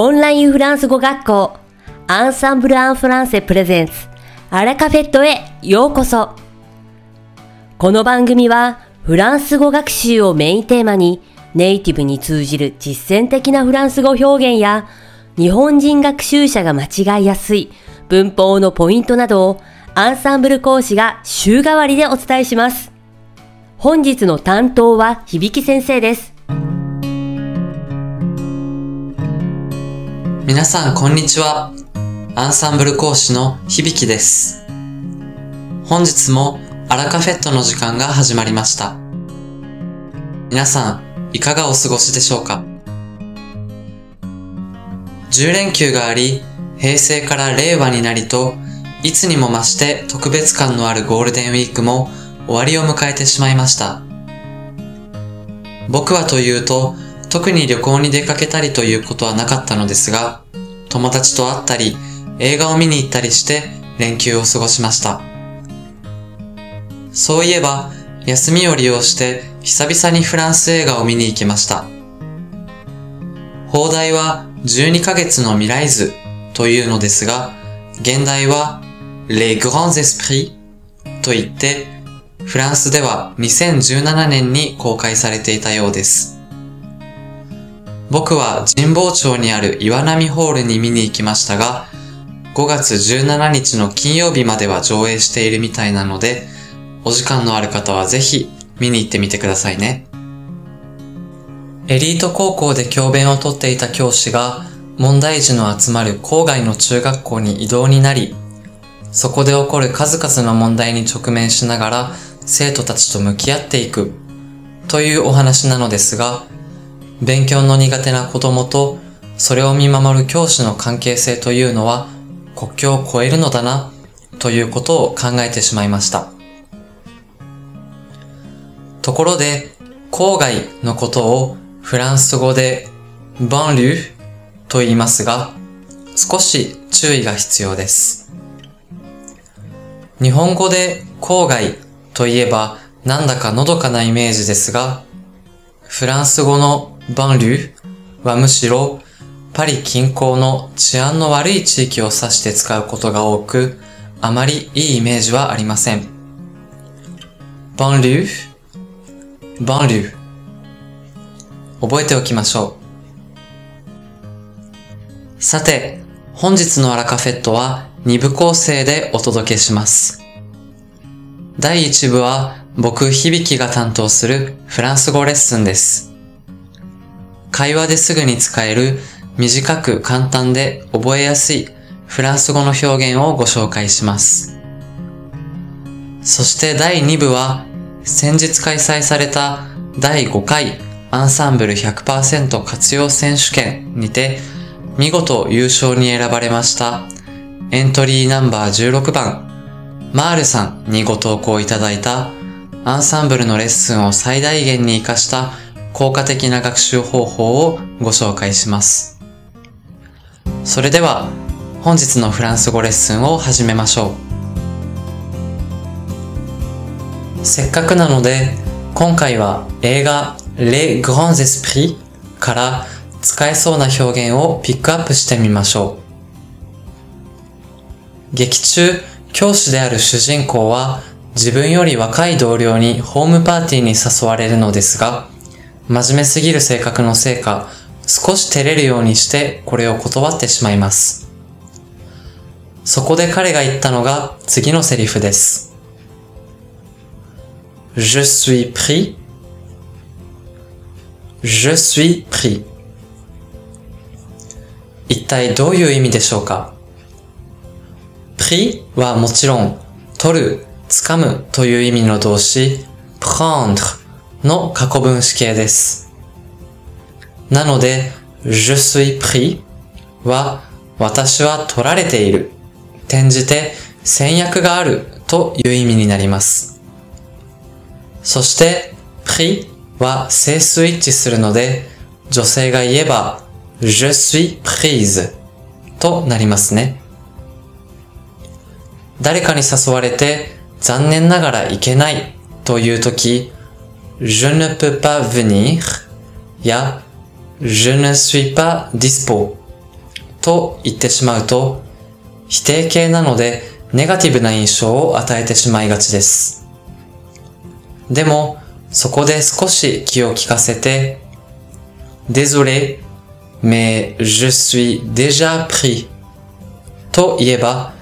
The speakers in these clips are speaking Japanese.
オンラインフランス語学校アンサンブル・アン・フランセプレゼンツアラカフェットへようこそこの番組はフランス語学習をメインテーマにネイティブに通じる実践的なフランス語表現や日本人学習者が間違いやすい文法のポイントなどをアンサンブル講師が週替わりでお伝えします。本日の担当は響先生です。皆さんこんにちは。アンサンブル講師の響です。本日もアラカフェットの時間が始まりました。皆さん、いかがお過ごしでしょうか ?10 連休があり、平成から令和になりと、いつにも増して特別感のあるゴールデンウィークも終わりを迎えてしまいました。僕はというと、特に旅行に出かけたりということはなかったのですが、友達と会ったり、映画を見に行ったりして連休を過ごしました。そういえば、休みを利用して久々にフランス映画を見に行きました。放題は12ヶ月の未来図というのですが、現代は Les Grands Esprits と言って、フランスでは2017年に公開されていたようです。僕は神保町にある岩波ホールに見に行きましたが、5月17日の金曜日までは上映しているみたいなので、お時間のある方はぜひ見に行ってみてくださいね。エリート高校で教鞭をとっていた教師が問題児の集まる郊外の中学校に異動になり、そこで起こる数々の問題に直面しながら生徒たちと向き合っていくというお話なのですが、勉強の苦手な子供とそれを見守る教師の関係性というのは国境を越えるのだなということを考えてしまいました。ところで、郊外のことをフランス語でバンリューと言いますが、少し注意が必要です。日本語で郊外といえばなんだかのどかなイメージですが、フランス語のバンリューはむしろパリ近郊の治安の悪い地域を指して使うことが多く、あまりいいイメージはありません。バンリュー、バンリュー。覚えておきましょう。さて、本日のアラカフェットは2部構成でお届けします。第1部は僕響が担当するフランス語レッスンです。会話ですぐに使える短く簡単で覚えやすいフランス語の表現をご紹介します。そして第2部は先日開催された第5回アンサンブル100%活用選手権にて見事優勝に選ばれましたエントリーナンバー16番マールさんにご投稿いただいたアンサンブルのレッスンを最大限に活かした効果的な学習方法をご紹介します。それでは本日のフランス語レッスンを始めましょう。せっかくなので今回は映画 Les Grands Esprits から使えそうな表現をピックアップしてみましょう。劇中、教師である主人公は自分より若い同僚にホームパーティーに誘われるのですが、真面目すぎる性格のせいか、少し照れるようにしてこれを断ってしまいます。そこで彼が言ったのが次のセリフです。Je suis pris. Je suis pris. 一体どういう意味でしょうか？Pris はもちろん、取る、掴むという意味の動詞、prendre の過去分詞形です。なので、je suis pris は私は取られている。転じて戦略があるという意味になります。そして、pris は整数一致するので、女性が言えば、je suis prise となりますね。誰かに誘われて残念ながら行けないという時、je ne peux pas venir や je ne suis pas dispo と言ってしまうと、否定形なのでネガティブな印象を与えてしまいがちです。でも、そこで少し気を利かせて、Désolé, mais je suis déjà pris と言えば、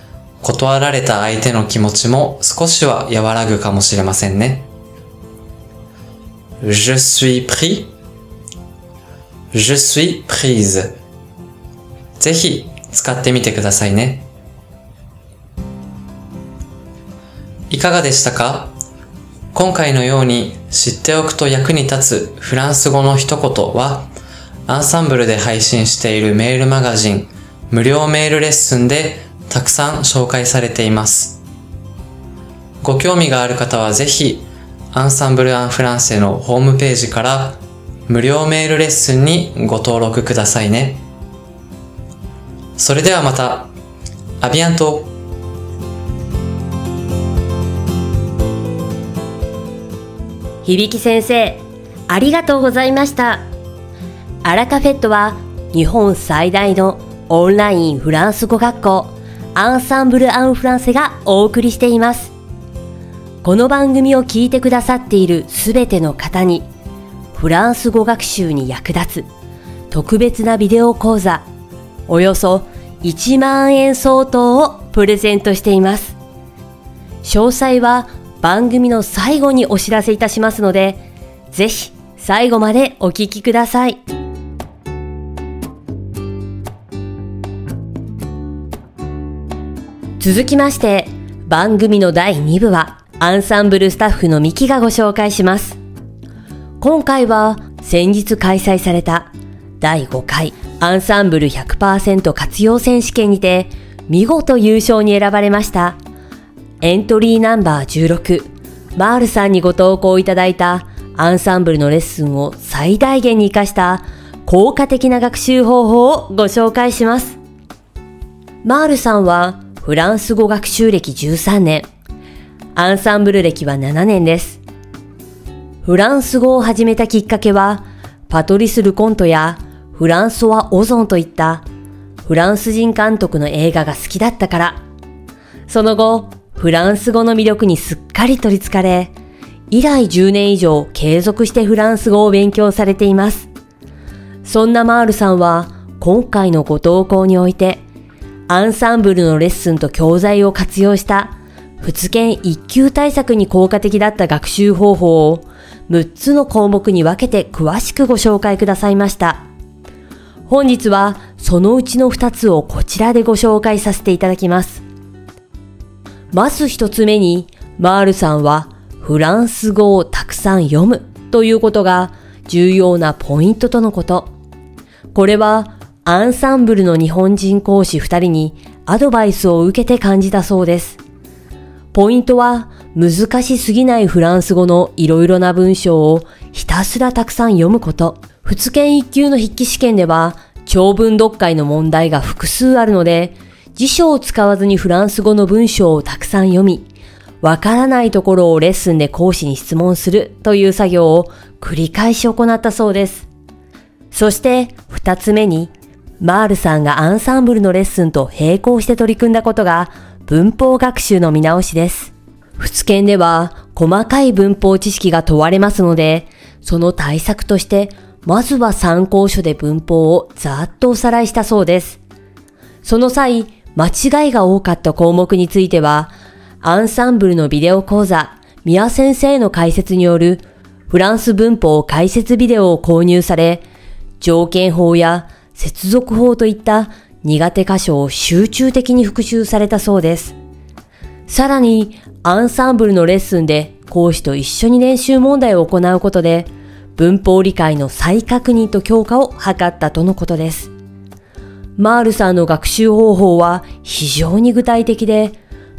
断られた相手の気持ちも少しは和らぐかもしれませんね。Je suis pris Je suis prise ぜひ使ってみてくださいね。いかがでしたか？今回のように知っておくと役に立つフランス語の一言は、アンサンブルで配信しているメールマガジン、無料メールレッスンでたくさん紹介されています。ご興味がある方はぜひ、アンサンブル・アン・フランセのホームページから無料メールレッスンにご登録くださいね。それではまた、アビアント響先生、ありがとうございました。アラカフェットは日本最大のオンラインフランス語学校アンサンブル・アン・フランセがお送りしています。この番組を聞いてくださっているすべての方にフランス語学習に役立つ特別なビデオ講座およそ1万円相当をプレゼントしています。詳細は番組の最後にお知らせいたしますので、ぜひ最後までお聞きください。続きまして、番組の第2部は、アンサンブルスタッフのミキがご紹介します。今回は、先日開催された第5回アンサンブル100%活用選手権にて、見事優勝に選ばれましたエントリーナンバー16、マールさんにご投稿いただいたアンサンブルのレッスンを最大限に活かした効果的な学習方法をご紹介します。マールさんはフランス語学習歴13年、アンサンブル歴は7年です。フランス語を始めたきっかけは、パトリス・ルコントやフランソワ・オゾンといったフランス人監督の映画が好きだったから。その後、フランス語の魅力にすっかり取り憑かれ、以来10年以上継続してフランス語を勉強されています。そんなマールさんは、今回のご投稿において、アンサンブルのレッスンと教材を活用した、仏研一級対策に効果的だった学習方法を、6つの項目に分けて詳しくご紹介くださいました。本日はそのうちの2つをこちらでご紹介させていただきます。まず一つ目に、マールさんはフランス語をたくさん読むということが重要なポイントとのこと。これはアンサンブルの日本人講師二人にアドバイスを受けて感じたそうです。ポイントは難しすぎないフランス語のいろいろな文章をひたすらたくさん読むこと。仏研一級の筆記試験では長文読解の問題が複数あるので辞書を使わずにフランス語の文章をたくさん読み、わからないところをレッスンで講師に質問するという作業を繰り返し行ったそうです。そして二つ目に、マールさんがアンサンブルのレッスンと並行して取り組んだことが文法学習の見直しです。仏研では細かい文法知識が問われますので、その対策として、まずは参考書で文法をざーっとおさらいしたそうです。その際、間違いが多かった項目については、アンサンブルのビデオ講座、宮先生の解説によるフランス文法解説ビデオを購入され、条件法や接続法といった苦手箇所を集中的に復習されたそうです。さらに、アンサンブルのレッスンで講師と一緒に練習問題を行うことで、文法理解の再確認と強化を図ったとのことです。マールさんの学習方法は非常に具体的で、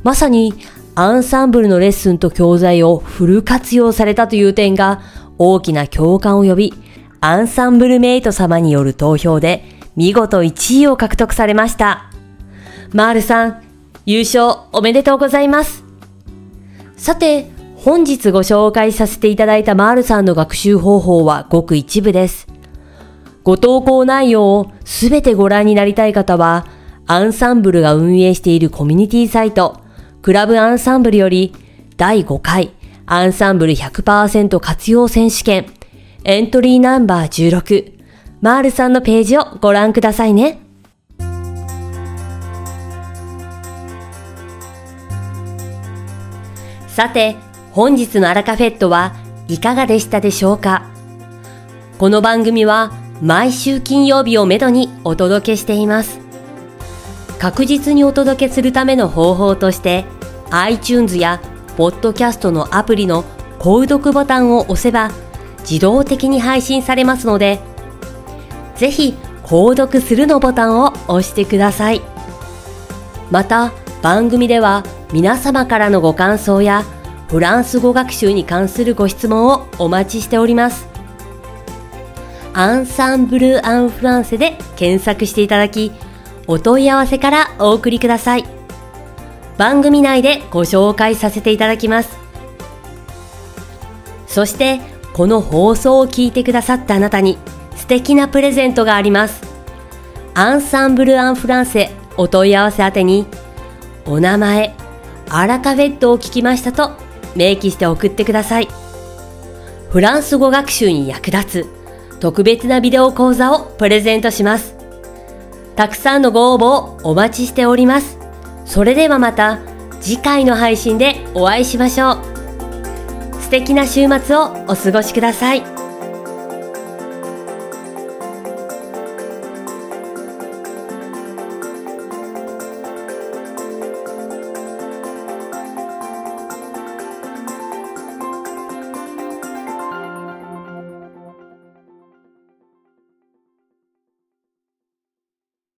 まさにアンサンブルのレッスンと教材をフル活用されたという点が大きな共感を呼び、アンサンブルメイト様による投票で見事1位を獲得されました。マールさん、優勝おめでとうございます。さて、本日ご紹介させていただいたマールさんの学習方法はごく一部です。ご投稿内容をすべてご覧になりたい方は、アンサンブルが運営しているコミュニティサイト、クラブアンサンブルより、第5回アンサンブル100%活用選手権、エントリーナンバー16、マールさんのページをご覧くださいね。さて、本日のアラカフェットはいかがでしたでしょうか？この番組は毎週金曜日をめどにお届けしています。確実にお届けするための方法として iTunes やポッドキャストのアプリの購読ボタンを押せば自動的に配信されますのでぜひ購読するのボタンを押してください。また番組では皆様からのご感想やフランス語学習に関するご質問をお待ちしております。アンサンブル・アン・フランセで検索していただき、お問い合わせからお送りください。番組内でご紹介させていただきます。そして、この放送を聞いてくださったあなたに素敵なプレゼントがあります。アンサンブル・アン・フランセお問い合わせ宛てに、お名前、アラカフェットを聞きましたと明記して送ってください。フランス語学習に役立つ特別なビデオ講座をプレゼントします。たくさんのご応募をお待ちしております。それではまた次回の配信でお会いしましょう。素敵な週末をお過ごしください。